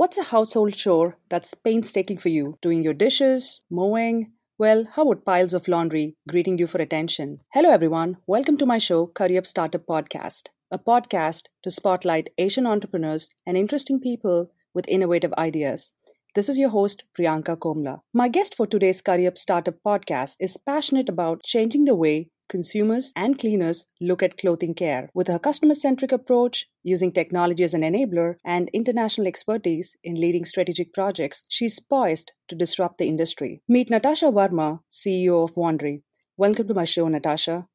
What's a household chore that's painstaking for you? Doing your dishes, mowing? Well, how about piles of laundry greeting you for attention? Hello, everyone. Welcome to my show, Curry Up Startup Podcast, a podcast to spotlight Asian entrepreneurs and interesting people with innovative ideas. This is your host, Priyanka Komla. My guest for today's Curry Up Startup podcast is passionate about changing the way consumers and cleaners look at clothing care. With her customer centric approach, using technology as an enabler, and international expertise in leading strategic projects, she's poised to disrupt the industry. Meet Natasha Varma, CEO of Wandry. Welcome to my show, Natasha.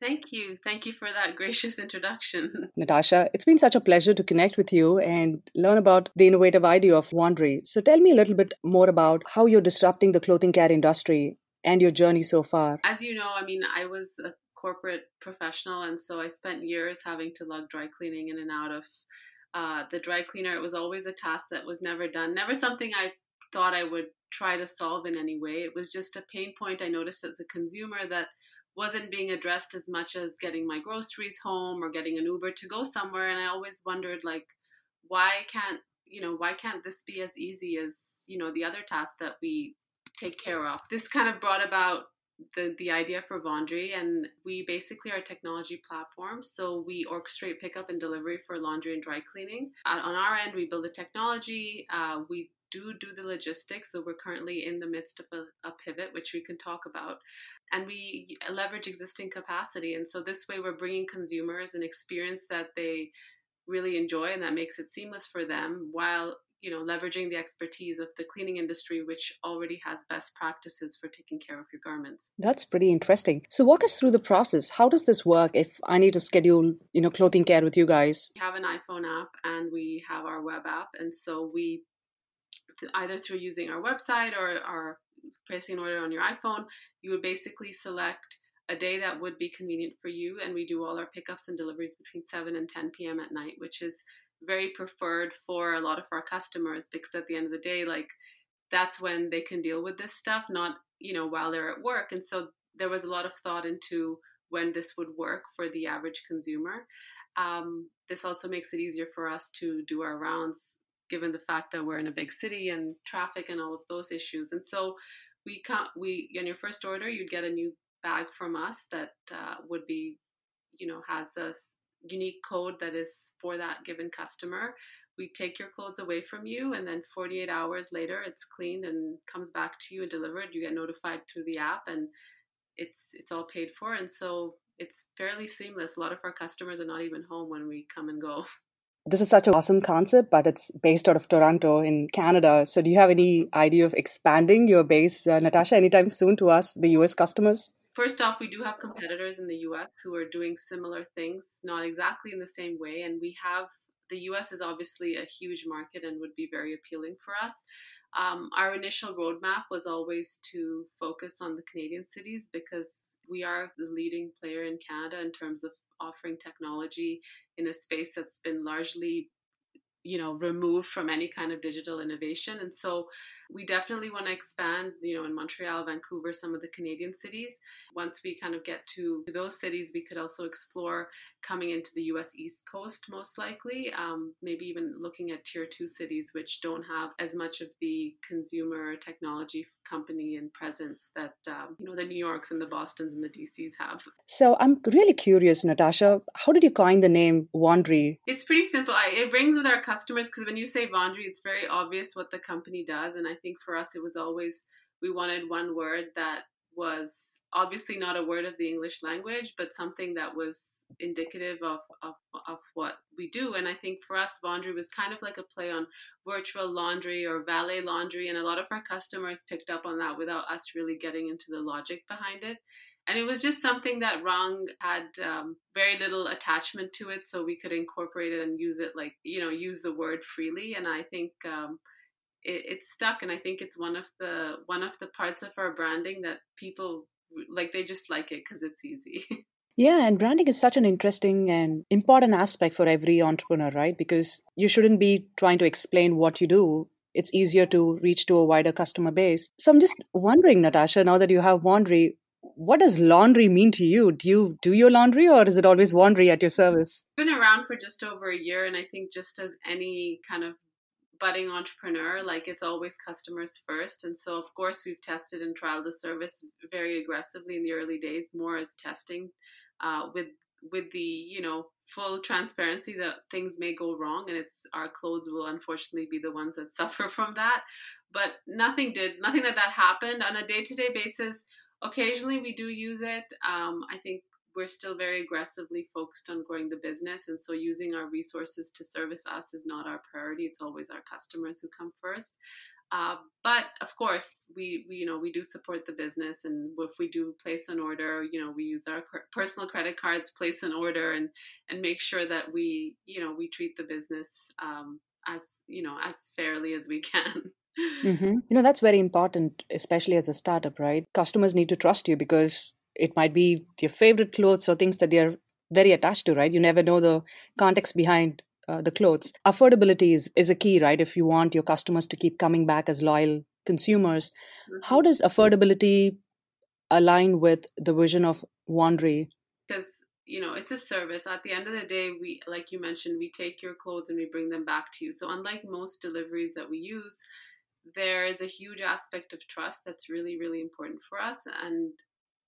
Thank you. Thank you for that gracious introduction. Natasha, it's been such a pleasure to connect with you and learn about the innovative idea of Wandry. So tell me a little bit more about how you're disrupting the clothing care industry and your journey so far? As you know, I mean, I was a corporate professional, and so I spent years having to lug dry cleaning in and out of uh, the dry cleaner. It was always a task that was never done, never something I thought I would try to solve in any way. It was just a pain point I noticed as a consumer that wasn't being addressed as much as getting my groceries home or getting an Uber to go somewhere. And I always wondered, like, why can't you know why can't this be as easy as you know the other tasks that we take care of. This kind of brought about the, the idea for Wandry, and we basically are a technology platform. So we orchestrate pickup and delivery for laundry and dry cleaning. Uh, on our end, we build the technology. Uh, we do do the logistics, though we're currently in the midst of a, a, pivot, which we can talk about. And we leverage existing capacity. And so this way, we're bringing consumers an experience that they really enjoy and that makes it seamless for them while you know leveraging the expertise of the cleaning industry which already has best practices for taking care of your garments. That's pretty interesting. So walk us through the process. How does this work if i need to schedule you know clothing care with you guys? We have an iphone app and we have our web app. And so we either through using our website or our placing an order on your iphone you would basically select a day that would be convenient for you. And we do all our pickups and deliveries between 7 and 10 p.m at night which is very preferred for a lot of our customers because at the end of the day like that's when they can deal with this stuff not you know while they're at work. And so there was a lot of thought into when this would work for the average consumer. Um, this also makes it easier for us to do our rounds given the fact that we're in a big city and traffic and all of those issues. And so we can't we on your first order you'd get a new bag from us that uh, would be you know has a unique code that is for that given customer. We take your clothes away from you, and then 48 hours later, it's cleaned and comes back to you and delivered. You get notified through the app, and it's it's all paid for. And so it's fairly seamless. A lot of our customers are not even home when we come and go. This is such an awesome concept, but it's based out of Toronto in Canada. So, do you have any idea of expanding your base, uh, Natasha, anytime soon to us, the US customers? First off, we do have competitors in the US who are doing similar things, not exactly in the same way. And we have the US is obviously a huge market and would be very appealing for us. Um, our initial roadmap was always to focus on the Canadian cities because we are the leading player in Canada in terms of offering technology in a space that's been largely you know removed from any kind of digital innovation and so we definitely want to expand you know in montreal vancouver some of the canadian cities. Once we kind of get to those cities we could also explore coming into the us east coast most likely um, maybe even looking at tier two cities which don't have as much of the consumer technology company and presence that um, you know the new yorks and the bostons and the dcs have. So i'm really curious natasha how did you coin the name wandry? It's pretty simple. I, it rings with our customers because when you say wandry it's very obvious what the company does and i think for us it was always we wanted one word that was obviously not a word of the English language, but something that was indicative of, of, of what we do. And I think for us, Wandry was kind of like a play on virtual laundry or valet laundry. And a lot of our customers picked up on that without us really getting into the logic behind it. And it was just something that Rung had um, very little attachment to it, so we could incorporate it and use it like, you know, use the word freely. And I think um, it, it's stuck and i think it's one of the one of the parts of our branding that people like they just like it because it's easy Yeah, and branding is such an interesting and important aspect for every entrepreneur, right? Because you shouldn't be trying to explain what you do. It's easier to reach to a wider customer base. So I'm just wondering, Natasha, now that you have Wandry, what does laundry mean to you? Do you do your laundry or is it always laundry at your service? I've been around for just over a year and I think just as any kind of budding entrepreneur, like it's always customers first. And so, of course, we've tested and trialed the service very aggressively in the early days, more as testing, uh, with with the you know full transparency that things may go wrong, and it's our clothes will unfortunately be the ones that suffer from that. But nothing did, nothing that that happened on a day to day basis. Occasionally, we do use it. Um, I think we're still very aggressively focused on growing the business and so using our resources to service us is not our priority. It's always our customers who come first. Uh, but of course we, we, you know we do support the business and if we do place an order you know we use our personal credit cards place an order and and make sure that we you know we treat the business um, as you know as fairly as we can. Mm-hmm. you know that's very important especially as a startup right? Customers need to trust you because it might be your favorite clothes or things that they're very attached to, right? You never know the context behind uh, the clothes. Affordability is, is a key, right? If you want your customers to keep coming back as loyal consumers, mm-hmm. how does affordability align with the vision of Wandry? Because you know it's a service at the end of the day we like you mentioned we take your clothes and we bring them back to you so unlike most deliveries that we use there is a huge aspect of trust that's really really important for us and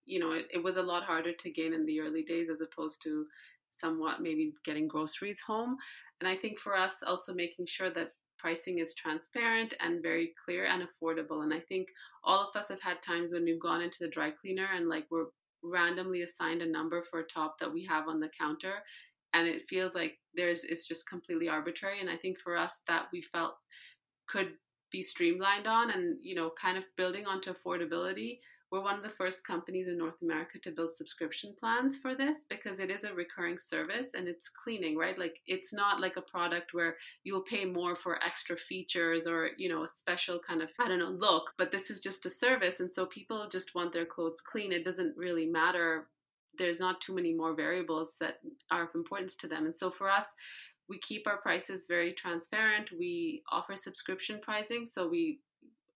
you know, it, it was a lot harder to gain in the early days as opposed to somewhat maybe getting groceries home. And I think for us, also making sure that pricing is transparent and very clear and affordable. And I think all of us have had times when we've gone into the dry cleaner and like we're randomly assigned a number for a top that we have on the counter and it feels like there's it's just completely arbitrary and i think for us that we felt could be streamlined on and you know kind of building onto affordability we're one of the first companies in North America to build subscription plans for this because it is a recurring service and it's cleaning, right? Like it's not like a product where you'll pay more for extra features or, you know, a special kind of, I don't know, look, but this is just a service. And so people just want their clothes clean. It doesn't really matter. There's not too many more variables that are of importance to them. And so for us, we keep our prices very transparent. We offer subscription pricing. So we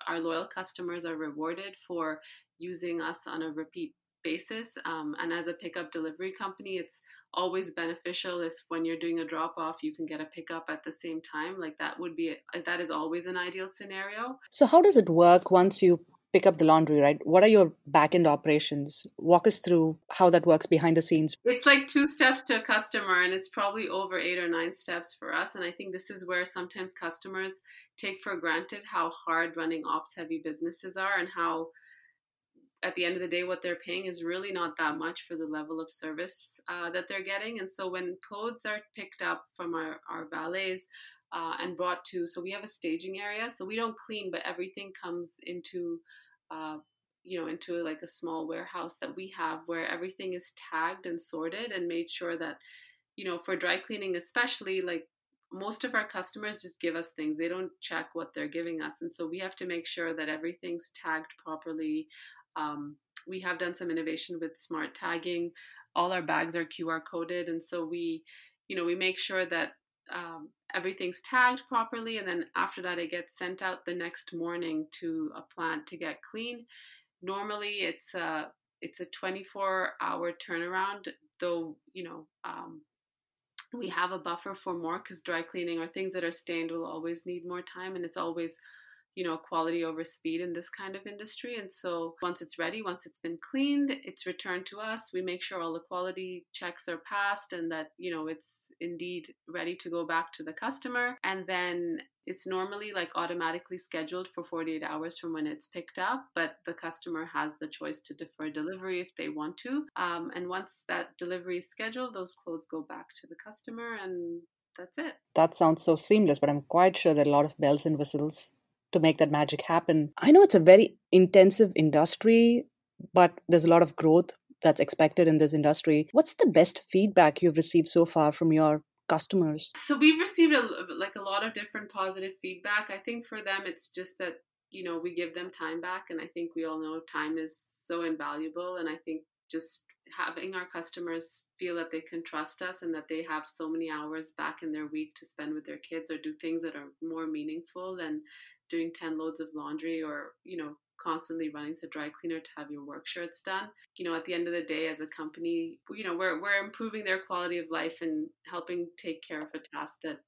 our loyal customers are rewarded for using us on a repeat basis. Um, and as a pickup delivery company, it's always beneficial if when you're doing a drop off, you can get a pickup at the same time. Like that would be, that is always an ideal scenario. So, how does it work once you pick up the laundry, right? What are your back end operations? Walk us through how that works behind the scenes. It's like two steps to a customer, and it's probably over eight or nine steps for us. And I think this is where sometimes customers take for granted how hard running ops heavy businesses are and how at the end of the day, what they're paying is really not that much for the level of service uh, that they're getting. And so when clothes are picked up from our, our valets uh, and brought to, so we have a staging area, so we don't clean, but everything comes into, uh, you know, into like a small warehouse that we have where everything is tagged and sorted and made sure that, you know, for dry cleaning, especially like most of our customers just give us things. They don't check what they're giving us. And so we have to make sure that everything's tagged properly um, we have done some innovation with smart tagging. All our bags are QR coded, and so we, you know, we make sure that um, everything's tagged properly, and then after that, it gets sent out the next morning to a plant to get clean. Normally, it's a it's a 24 hour turnaround, though you know um, we have a buffer for more because dry cleaning or things that are stained will always need more time, and it's always you know, quality over speed in this kind of industry. And so once it's ready, once it's been cleaned, it's returned to us. We make sure all the quality checks are passed and that, you know, it's indeed ready to go back to the customer. And then it's normally like automatically scheduled for 48 hours from when it's picked up, but the customer has the choice to defer delivery if they want to. Um, and once that delivery is scheduled, those clothes go back to the customer and that's it. That sounds so seamless, but I'm quite sure that a lot of bells and whistles to make that magic happen. I know it's a very intensive industry, but there's a lot of growth that's expected in this industry. What's the best feedback you've received so far from your customers? So we've received a, like a lot of different positive feedback. I think for them it's just that you know we give them time back and I think we all know time is so invaluable and I think just having our customers feel that they can trust us and that they have so many hours back in their week to spend with their kids or do things that are more meaningful than doing 10 loads of laundry or, you know, constantly running to dry cleaner to have your work shirts done. You know, at the end of the day, as a company, you know, we're, we're improving their quality of life and helping take care of a task that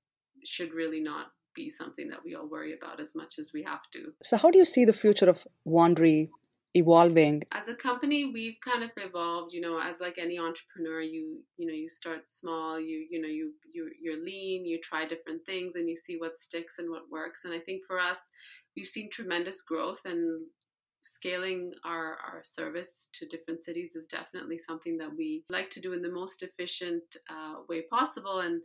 should really not be something that we all worry about as much as we have to. So, how do you see the future of Wandry evolving. As a company we've kind of evolved you know as like any entrepreneur you you know you start small you you know you, you you're lean you try different things and you see what sticks and what works and i think for us we've seen tremendous growth and scaling our, our service to different cities is definitely something that we like to do in the most efficient uh, way possible and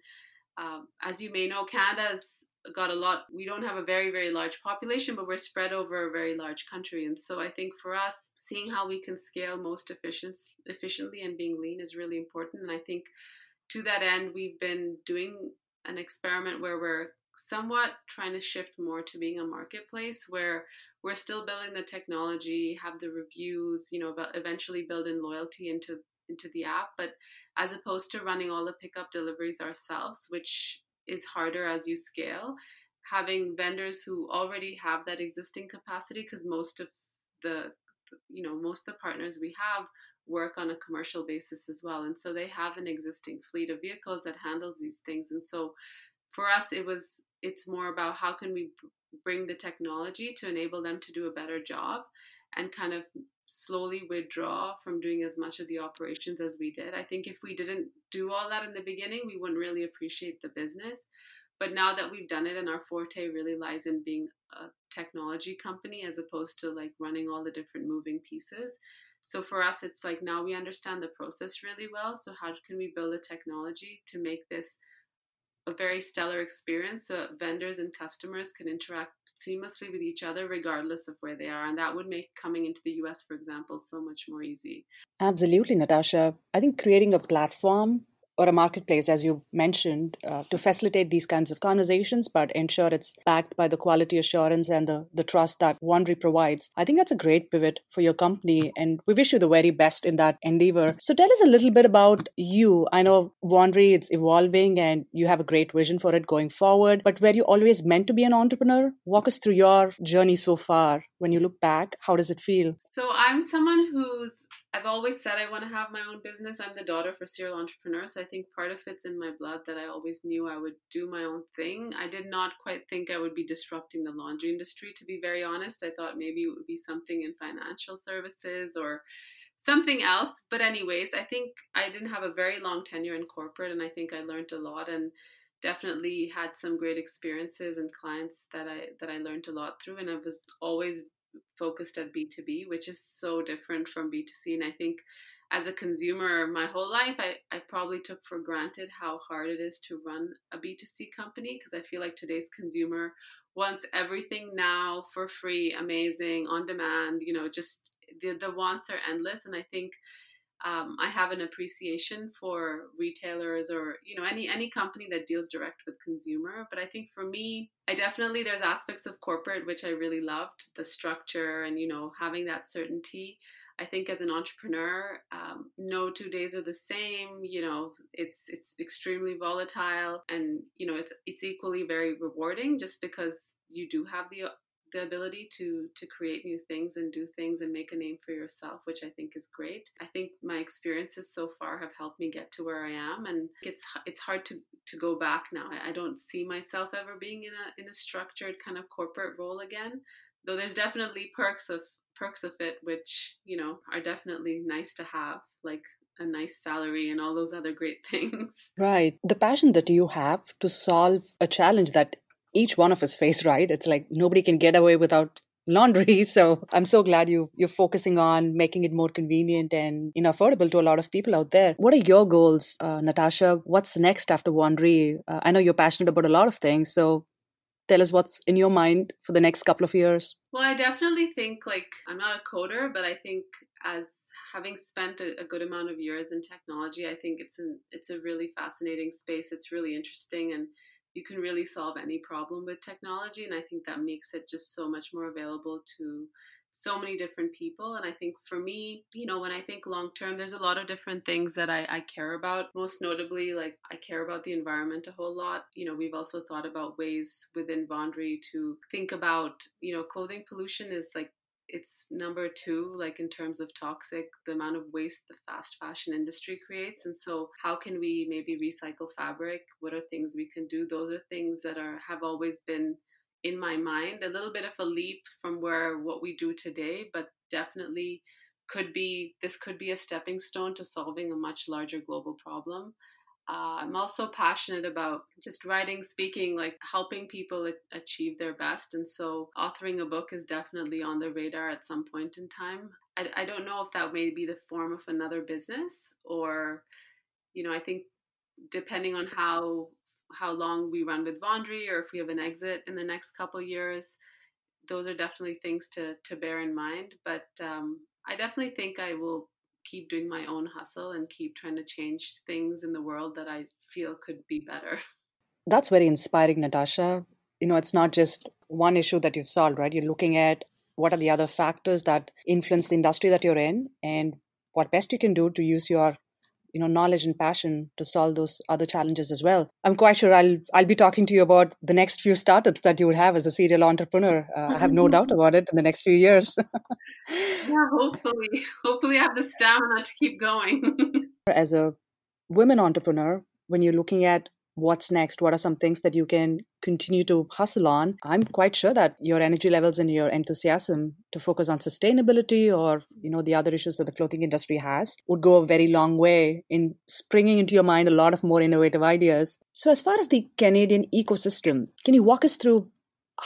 um, as you may know canada's got a lot we don't have a very very large population but we're spread over a very large country. And so i think for us seeing how we can scale most efficient, efficiently and being lean is really important. And i think to that end we've been doing an experiment where we're somewhat trying to shift more to being a marketplace where we're still building the technology have the reviews you know eventually build in loyalty into into the app but as opposed to running all the pickup deliveries ourselves which is harder as you scale. Having vendors who already have that existing capacity, because most of the you know most of the partners we have work on a commercial basis as well and so they have an existing fleet of vehicles that handles these things and so for us it was it's more about how can we bring the technology to enable them to do a better job and kind of slowly withdraw from doing as much of the operations as we did. I think if we didn't do all that in the beginning, we wouldn't really appreciate the business. But now that we've done it and our forte really lies in being a technology company as opposed to like running all the different moving pieces. So for us, it's like now we understand the process really well. So, how can we build a technology to make this a very stellar experience so vendors and customers can interact seamlessly with each other regardless of where they are and that would make coming into the US for example so much more easy. Absolutely Natasha. I think creating a platform or a marketplace, as you mentioned, uh, to facilitate these kinds of conversations, but ensure it's backed by the quality assurance and the, the trust that Wandry provides. I think that's a great pivot for your company, and we wish you the very best in that endeavor. So tell us a little bit about you. I know Wandry, it's evolving and you have a great vision for it going forward, but were you always meant to be an entrepreneur? Walk us through your journey so far. When you look back, how does it feel? So I'm someone who's I've always said I want to have my own business. I'm the daughter of a serial entrepreneur, so I think part of it's in my blood that I always knew I would do my own thing. I did not quite think I would be disrupting the laundry industry, to be very honest. I thought maybe it would be something in financial services or something else. But, anyways, I think I didn't have a very long tenure in corporate, and I think I learned a lot and definitely had some great experiences and clients that I that I learned a lot through and I was always focused at B2B, which is so different from B2C. And I think as a consumer my whole life, I, I probably took for granted how hard it is to run a B2C company because I feel like today's consumer wants everything now for free, amazing, on demand, you know, just the, the wants are endless. And I think um, I have an appreciation for retailers or you know any any company that deals direct with consumer. But I think for me, I definitely there's aspects of corporate which I really loved the structure and you know having that certainty. I think as an entrepreneur, um, no two days are the same. You know, it's it's extremely volatile, and you know it's it's equally very rewarding just because you do have the the ability to to create new things and do things and make a name for yourself which i think is great i think my experiences so far have helped me get to where i am and it's it's hard to to go back now i, don't see myself ever being in a in a structured kind of corporate role again though there's definitely perks of perks of it which you know are definitely nice to have like a nice salary and all those other great things. Right. The passion that you have to solve a challenge that each one of us face, right? It's like nobody can get away without laundry. So I'm so glad you you're focusing on making it more convenient and you know affordable to a lot of people out there. What are your goals, uh, Natasha? What's next after Wandry? Uh, I know you're passionate about a lot of things, so tell us what's in your mind for the next couple of years. Well, I definitely think like I'm not a coder, but I think as having spent a, a good amount of years in technology, I think it's an it's a really fascinating space. It's really interesting and you can really solve any problem with technology and i think that makes it just so much more available to so many different people and i think for me you know when i think long term there's a lot of different things that I, I, care about. Most notably like i care about the environment a whole lot. You know we've also thought about ways within Wandry to think about you know clothing pollution is like it's number two, like in terms of toxic, the amount of waste the fast fashion industry creates. And so, how can we maybe recycle fabric? What are things we can do? Those are things that are have always been in my mind. A little bit of a leap from where what we do today, but definitely could be this could be a stepping stone to solving a much larger global problem. Uh, I'm also passionate about just writing, speaking, like helping people achieve their best. And so, authoring a book is definitely on the radar at some point in time. I, I don't know if that may be the form of another business or, you know, I think depending on how how long we run with Wandry or if we have an exit in the next couple years, those are definitely things to to bear in mind. But um, I definitely think I will keep doing my own hustle and keep trying to change things in the world that I feel could be better. That's very inspiring, Natasha. You know, it's not just one issue that you've solved, right? You're looking at what are the other factors that influence the industry that you're in and what best you can do to use your you know knowledge and passion to solve those other challenges as well. I'm quite sure i'll i'll be talking to you about the next few startups that you would have as a serial entrepreneur. Uh, i have no doubt about it in the next few years. Yeah hopefully. Hopefully i have the stamina to keep going. As a women entrepreneur when you're looking at what's next? What are some things that you can continue to hustle on? I'm quite sure that your energy levels and your enthusiasm to focus on sustainability or you know the other issues that the clothing industry has would go a very long way in springing into your mind a lot of more innovative ideas. So as far as the canadian ecosystem can you walk us through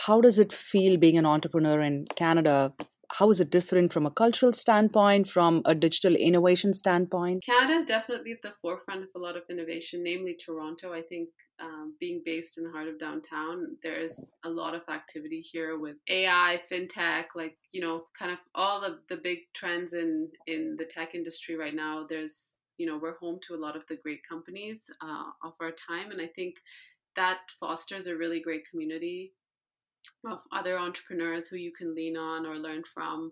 how does it feel being an entrepreneur in canada how is it different from a cultural standpoint, from a digital innovation standpoint? Canada is definitely at the forefront of a lot of innovation, namely Toronto. I think um, being based in the heart of downtown, there is a lot of activity here with AI, fintech, like you know, kind of all of the big trends in in the tech industry right now. There's you know, we're home to a lot of the great companies uh, of our time, and I think that fosters a really great community of other entrepreneurs who you can lean on or learn from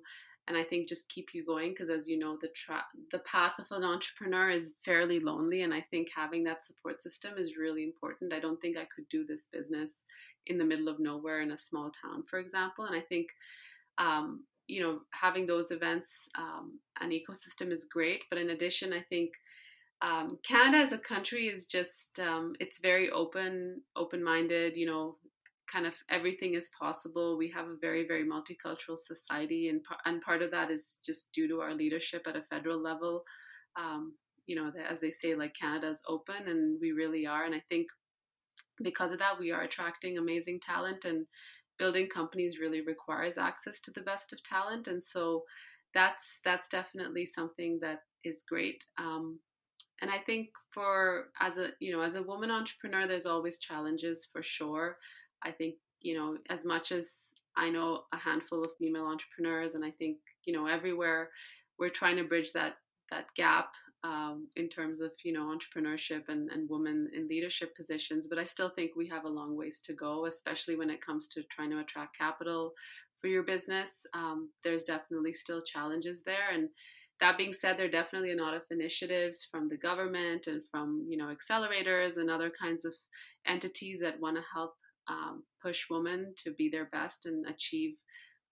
and i think just keep you going because as you know the tra- the path of an entrepreneur is fairly lonely and i think having that support system is really important. I don't think i could do this business in the middle of nowhere in a small town for example and i think um, you know having those events um, an ecosystem is great but in addition i think um, Canada as a country is just um, it's very open open minded you know kind of everything is possible. We have a very, very multicultural society, and and part of that is just due to our leadership at a federal level. Um, you know, as they say, like Canada is open, and we really are. And I think because of that, we are attracting amazing talent, and building companies really requires access to the best of talent. And so that's that's definitely something that is great. Um, and I think for as a you know as a woman entrepreneur, there's always challenges for sure. I think, you know, as much as I know a handful of female entrepreneurs, and I think, you know, everywhere we're trying to bridge that that gap um, in terms of you know entrepreneurship and, and women in leadership positions but i still think we have a long ways to go especially when it comes to trying to attract capital for your business. Um, there's definitely still challenges there and that being said there are definitely a lot of initiatives from the government and from you know accelerators and other kinds of entities that want to help um, push women to be their best and achieve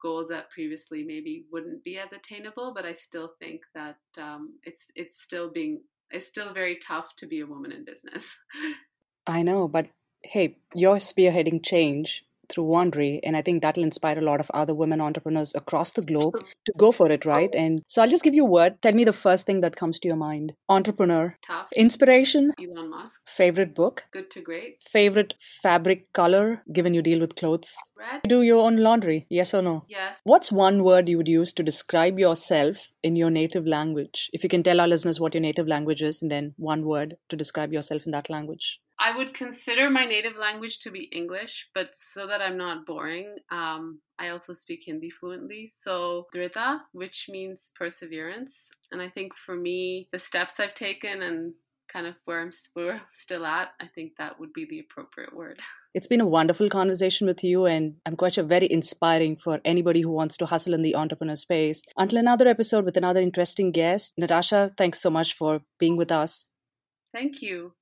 goals that previously maybe wouldn't be as attainable. But I still think that um, it's it's still being it's still very tough to be a woman in business. I know, but hey, you're spearheading change through Wandry, and I think that'll inspire a lot of other women entrepreneurs across the globe to go for it, right? Oh. And so I'll just give you a word. Tell me the first thing that comes to your mind. Entrepreneur. Tough. Inspiration. Elon Musk. Favorite book. Good to great. Favorite fabric color, given you deal with clothes. Red. You do your own laundry, yes or no? Yes. What's one word you would use to describe yourself in your native language? If you can tell our listeners what your native language is, and then one word to describe yourself in that language. I would consider my native language to be English, but so that I'm not boring, um, I also speak Hindi fluently. So, Drita, which means perseverance. And I think for me, the steps I've taken and kind of where I'm, where I'm still at, I think that would be the appropriate word. It's been a wonderful conversation with you, and I'm quite sure very inspiring for anybody who wants to hustle in the entrepreneur space. Until another episode with another interesting guest, Natasha, thanks so much for being with us. Thank you.